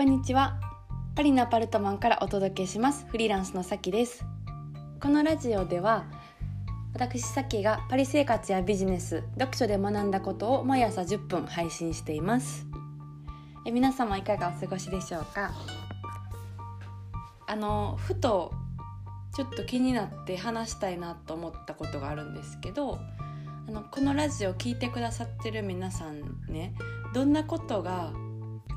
こんにちは。パリのアパルトマンからお届けします。フリーランスのさきです。このラジオでは私さきがパリ生活やビジネス読書で学んだことを毎朝10分配信しています。え皆様いかがお過ごしでしょうか？あのふとちょっと気になって話したいなと思ったことがあるんですけどあのこのラジオ聞いてくださってる皆さんねどんなことが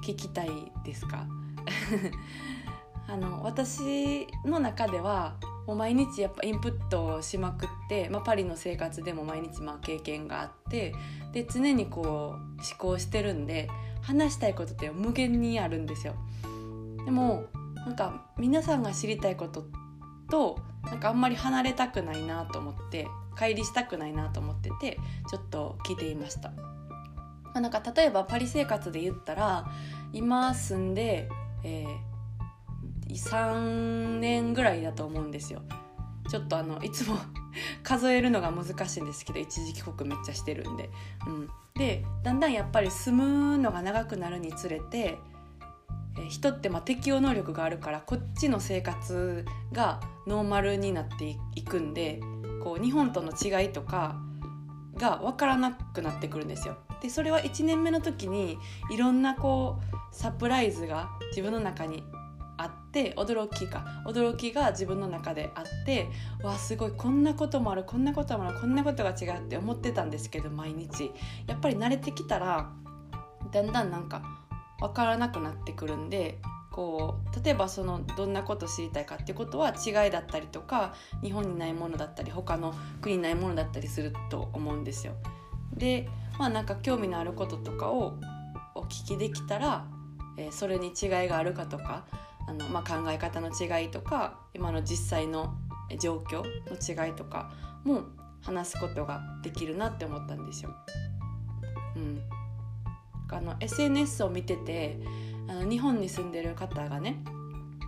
聞きたいですか？あの私の中ではもう毎日やっぱインプットをしまくって、まあ、パリの生活でも毎日まあ経験があってで常にこう思考してるんで話したいことって無限にあるんですよ。でもなんか皆さんが知りたいこととなんかあんまり離れたくないなと思って乖離したくないなと思っててちょっと聞いていました。まあ、なんか例えばパリ生活で言ったら今住んで、えー、3年ぐらいだと思うんですよ。ちょっとあのいつも 数えるのが難しいんですけど一時帰国めっちゃしてるんで。うん、でだんだんやっぱり住むのが長くなるにつれて、えー、人ってまあ適応能力があるからこっちの生活がノーマルになっていくんでこう日本との違いとかが分からなくなってくるんですよ。でそれは1年目の時にいろんなこうサプライズが自分の中にあって驚きが驚きが自分の中であってわあすごいこんなこともあるこんなこともあるこんなことが違うって思ってたんですけど毎日やっぱり慣れてきたらだんだんなんか分からなくなってくるんでこう例えばそのどんなこと知りたいかってことは違いだったりとか日本にないものだったり他の国にないものだったりすると思うんですよ。でまあなんか興味のあることとかをお聞きできたら、えー、それに違いがあるかとかあの、まあ、考え方の違いとか今の実際の状況の違いとかも話すことができるなって思ったんですよ。うん、あの SNS を見ててあの日本に住んでる方がね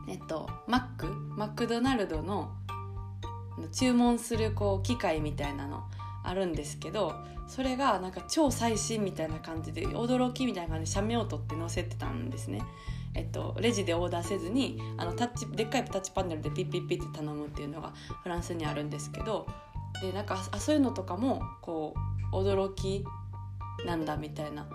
えっとマック？マクドナルドの注文するこう機械みたいなのあるんですけどそれがなんか超最新みたいな感じで驚きみたいな感じで写メを撮って載せてたんですね。えっと、レジでオーダーせずにあのタッチでっかいタッチパネルでピッピッピッって頼むっていうのがフランスにあるんですけどでなんかあそういうのとかもこう驚きなんだみたいな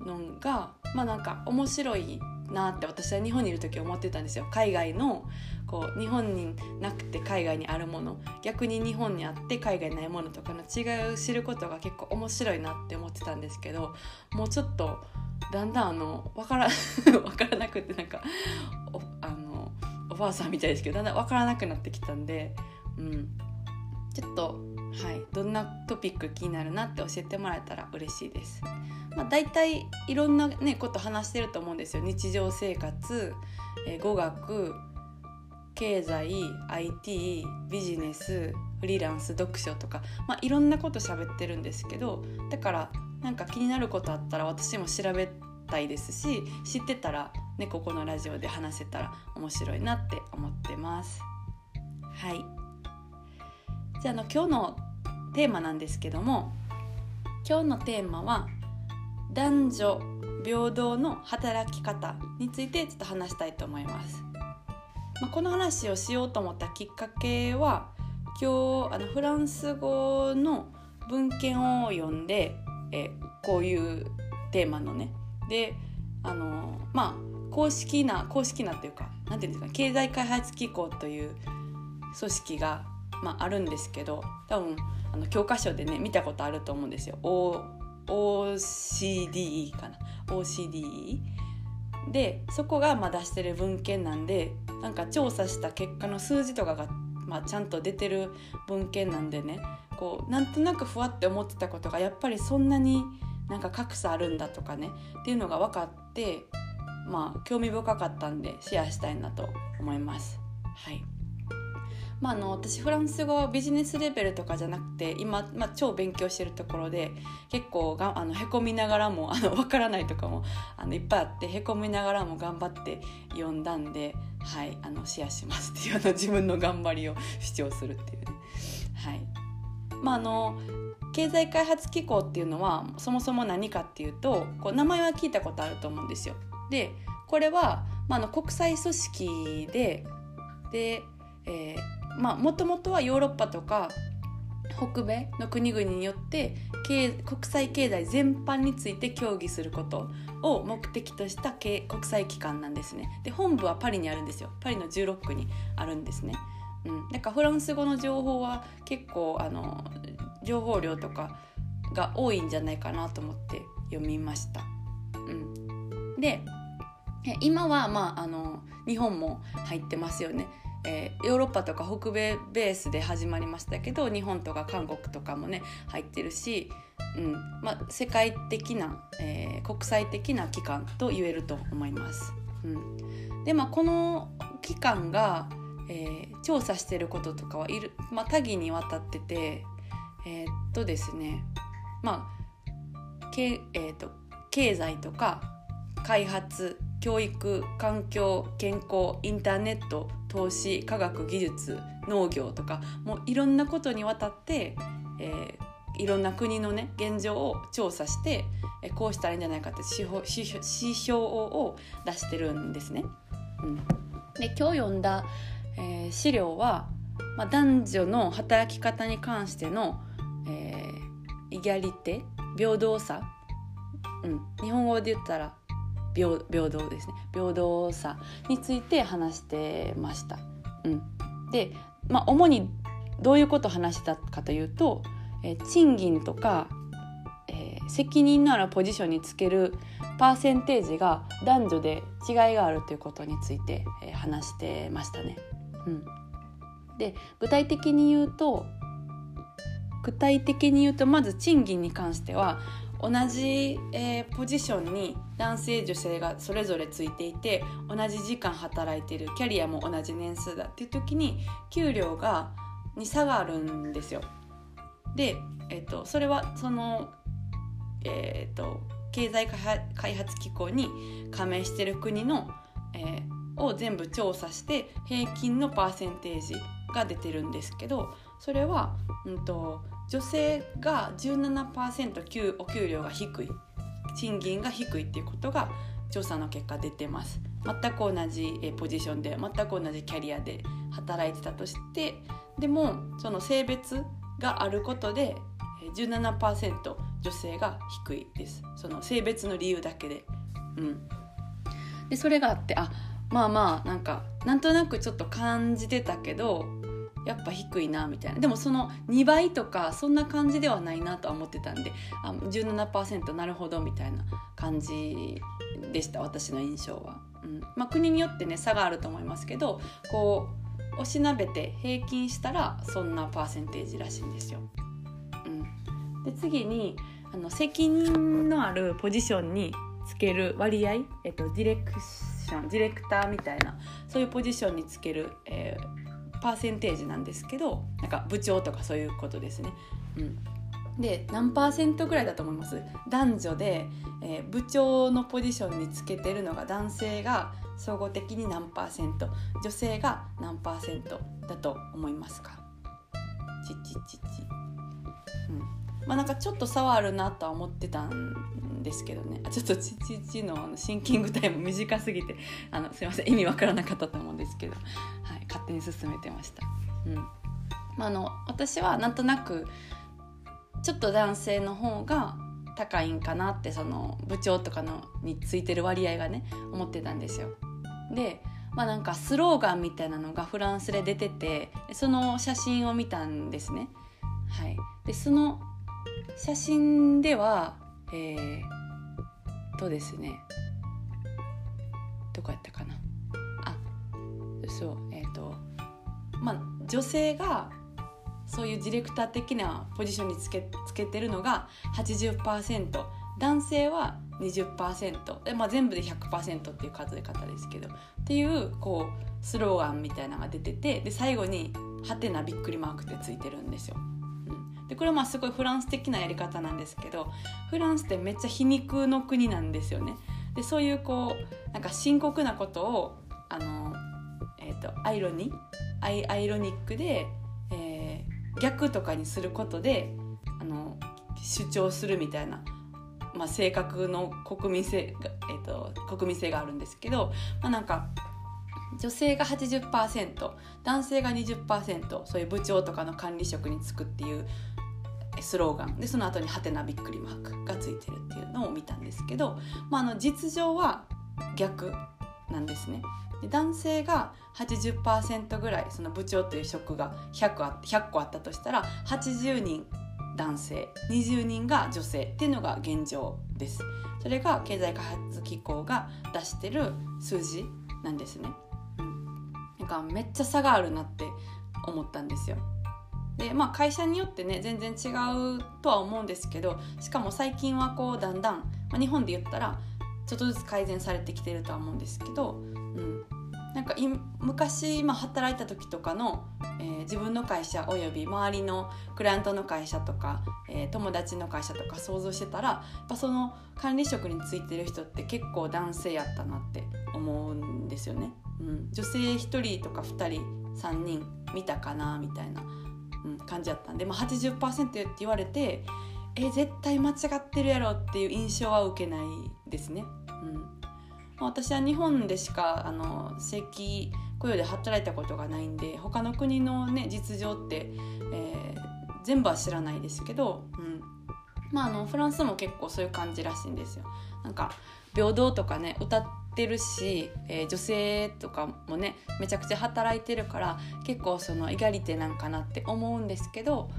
のがまあなんか面白いなって私は日本にいる時思ってたんですよ。海外のこう日本になくて海外にあるもの。逆に日本にあって海外にないものとかの違いを知ることが結構面白いなって思ってたんですけどもうちょっとだんだんあの分から 分からなくてなんかおあのおばあさんみたいですけどだんだん分からなくなってきたんで、うん、ちょっとはい、どんなトピック気になるなって教えてもらえたら嬉しいです。まあ、大体いろんな、ね、こと話してると思うんですよ日常生活、え語学経済 IT ビジネスフリーランス読書とか、まあ、いろんなこと喋ってるんですけどだからなんか気になることあったら私も調べたいですし知ってたら、ね、ここのラジオで話せたら面白いなって思ってます。はいじゃあの今日のテーマなんですけども今日のテーマは男女平等の働き方についてちょっと話したいと思います。まあ、この話をしようと思ったきっかけは今日あのフランス語の文献を読んでえこういうテーマのねであのまあ公式な公式なっていうか何て言うんですか経済開発機構という組織が、まあ、あるんですけど多分あの教科書でね見たことあると思うんですよ。OCDE かな OCDE でそこがまあ出してる文献なんでなんか調査した結果の数字とかが、まあ、ちゃんと出てる文献なんでねこうなんとなくふわって思ってたことがやっぱりそんなになんか格差あるんだとかねっていうのが分かってまあ興味深かったんでシェアしたいなと思います。はいまあ、あの私フランス語はビジネスレベルとかじゃなくて今、まあ、超勉強してるところで結構があのへこみながらもあの分からないとかもあのいっぱいあってへこみながらも頑張って読んだんで、はい、あのシェアしますっていうあの自分の頑張りを主張するっていうね。はいまあ、あの経済開発機構っていうのはそもそも何かっていうとこう名前は聞いたことあると思うんですよ。でこれはまあ、あの国際組織でで、えー、まあもともとはヨーロッパとか北米の国々によって国際経済全般について協議することを目的とした国際機関なんですね。で本部はパリにあるんですよ。パリの16区に。あるんですね、うん、だからフランス語の情報は結構あの情報量とかが多いんじゃないかなと思って読みました、うん、で今はまああの日本も入ってますよね。えー、ヨーロッパとか北米ベースで始まりましたけど日本とか韓国とかもね入ってるし、うんまあ、世界的な、えー、国際的な機関と言えると思います。うん、でまあこの機関が、えー、調査してることとかはいる、まあ、多岐にわたっててえー、っとですねまあけ、えー、っと経済とか開発教育環境健康インターネット投資科学技術農業とかもういろんなことにわたって、えー、いろんな国のね現状を調査して、えー、こうしたらいいんじゃないかって指標指標を出してるんですね。うん、で今日読んだ、えー、資料は、まあ、男女の働き方に関しての、えー、イギャリテ平等さ、うん、日本語で言ったら平等ですね平等さについて話してました。うん、で、まあ、主にどういうことを話したかというと、え、賃金とか、えー、責任のあるポジションにつけるパーセンテージが男女で違いがあるということについて、えー、話してましたね。うん、で具体的に言うと具体的に言うとまず賃金に関しては同じ、えー、ポジションに男性女性がそれぞれついていて同じ時間働いてるキャリアも同じ年数だっていう時に給料がに差があるんですよ。で、えーと、それはその、えーと、経済開発機構に加盟してる国の、えー、を全部調査して平均のパーセンテージが出てるんですけどそれは、うんと女性が17%給お給料が低い。賃金が低いっていうことが調査の結果出てます。全く同じポジションで全く同じキャリアで働いてたとしてでもその性別があることで17%女性が低いです。その性別の理由だけで。うん、でそれがあってあまあまあなんかなんとなくちょっと感じてたけどやっぱ低いなみたいな。でもその2倍とかそんな感じではないなとは思ってたんであ17%なるほどみたいな感じでした私の印象は。うん。まあ、国によってね差があると思いますけどこうおしなべて平均したらそんなパーセンテージらしいんですよ。うん、で次にあの責任のあるポジションにつける割合、えっと、ディレクションディレクターみたいな。そういうポジションにつける、えーパーセンテージなんですけどなんか部長とかそういうことですね。うん。で何パーセントぐらいだと思います？男女で、えー、部長のポジションにつけてるのが男性が総合的に何パーセント？女性が何パーセントだと思いますか？ちちちち、うん。まあ、なんかちょっと差はあるなとは思ってたんですけどね ちょっとちちちのシンキングタイム短すぎて あのすいません意味わからなかったと思うんですけど、はい、勝手に進めてました。うんまあ、あの私はなんとなくちょっと男性の方が高いんかなってその部長とかのについてる割合がね思ってたんですよ。でまあなんかスローガンみたいなのがフランスで出ててその写真を見たんですね。はい、でその写真ではえー、とですねどこやったかな。あそうえっ、ー、とまあ女性がそういうディレクター的なポジションにつけつけてるのが80%男性は20%で、まあ、全部で100%っていう数え方ですけど。っていうこうスローガンみたいなのが出てて。で最後に「はてなびっくりマーク」ってついてるんですよ。でこれはまあすごいフランス的なやり方なんですけどフランスってめっちゃ皮肉の国なんですよね。でそういうこうなんか深刻なことをあの、えーと、アイロニアイアイロニックで、えー、逆とかにすることであの主張するみたいなまあ、性格の国民性が、えーと、国民性があるんですけど、まあ、なんか女性が80%男性が20%そういう部長とかの管理職に就くっていうスローガン。でその後にハテナびっくりマークがついてるっていうのを見たんですけど、まあ、あの実情は逆なんですね。男性が80%ぐらいその部長という職が 100, あ100個あったとしたら80人男性20人が女性っていうのが現状です。それが経済開発機構が出してる数字なんですね、うん、なんかめっちゃ差があるなって思ったんですよ。でまあ会社によってね全然違うとは思うんですけどしかも最近はこうだんだん、まあ、日本で言ったらちょっとずつ改善されてきてるとは思うんですけど、うん、なんか昔今働いた時とかの、えー、自分の会社および周りのクライアントの会社とか、えー、友達の会社とか想像してたらやっぱその管理職についてる人って結構男性やったなって思うんですよね。うん、女性1人とか2人3人見たかなみたいな。うん、感じやったんで、まあ、80%って言われてえ絶対間違ってるやろっていう印象は受けないですね。うん、私は日本でしかあの正規雇用で働いたことがないんで他の国の、ね、実情って、えー、全部は知らないですけど、うんまあ、あのフランスも結構そういう感じらしいんですよ。なんか平等とかね歌ってるし、えー、女性とかもねめちゃくちゃ働いてるから結構そのイガリテなんかなって思うんですけど、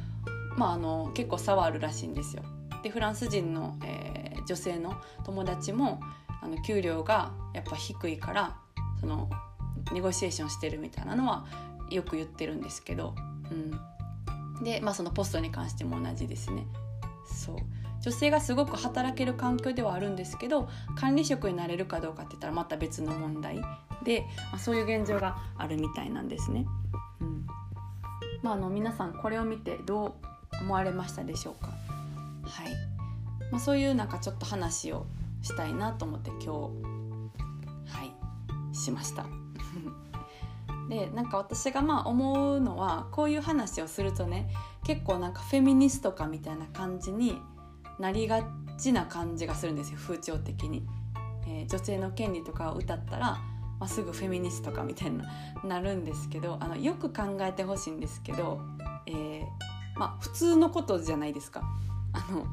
まあ、あの結構差はあるらしいんですよ。でフランス人の、えー、女性の友達もあの給料がやっぱ低いからそのネゴシエーションしてるみたいなのはよく言ってるんですけど、うん、で、まあ、そのポストに関しても同じですね。そう。女性がすごく働ける環境ではあるんですけど管理職になれるかどうかって言ったらまた別の問題。で、まあ、そういう現状があるみたいなんですね。うん。まあ、あの皆さんこれを見てどう思われましたでしょうか？はい。まあ、そういうなんかちょっと話をしたいなと思って今日はいしました。でなんか私がまあ思うのはこういう話をするとね結構なんかフェミニストかみたいな感じになりがちな感じがするんですよ風潮的に、えー、女性の権利とかを歌ったら、まあ、すぐフェミニストかみたいななるんですけどあのよく考えてほしいんですけど、えー、まあ、普通のことじゃないですか。あの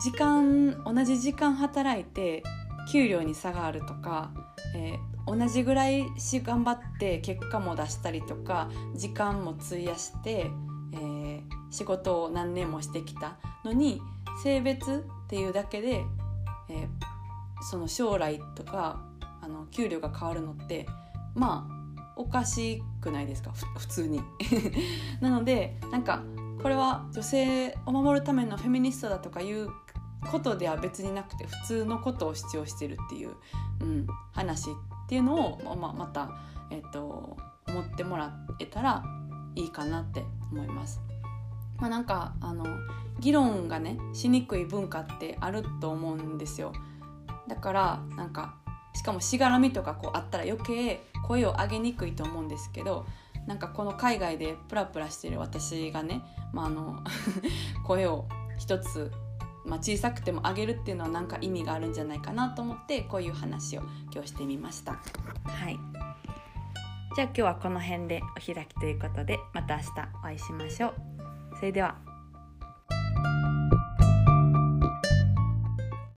時間同じ時間働いて給料に差があるとか、えー、同じぐらいし頑張って結果も出したりとか時間も費やして、仕事を何年もしてきたのに性別っていうだけで、えー、その将来とかあの給料が変わるのってまあおかしくないですか？普通に なのでなんかこれは女性を守るためのフェミニストだとかいうことでは別になくて普通のことを主張してるっていう、うん、話っていうのを、まあ、また、えーと思ってもらえたらいいかなって思います。まあ、なんかあの議論がねしにくい文化ってあると思うんですよだからなんかしかもしがらみとかこうあったら余計声を上げにくいと思うんですけどなんかこの海外でプラプラしてる私がね、まあ、あの 声を一つ、まあ、小さくても上げるっていうのは何か意味があるんじゃないかなと思ってこういう話を今日してみました。はいじゃあ今日はこの辺でお開きということでまた明日お会いしましょう。それでは。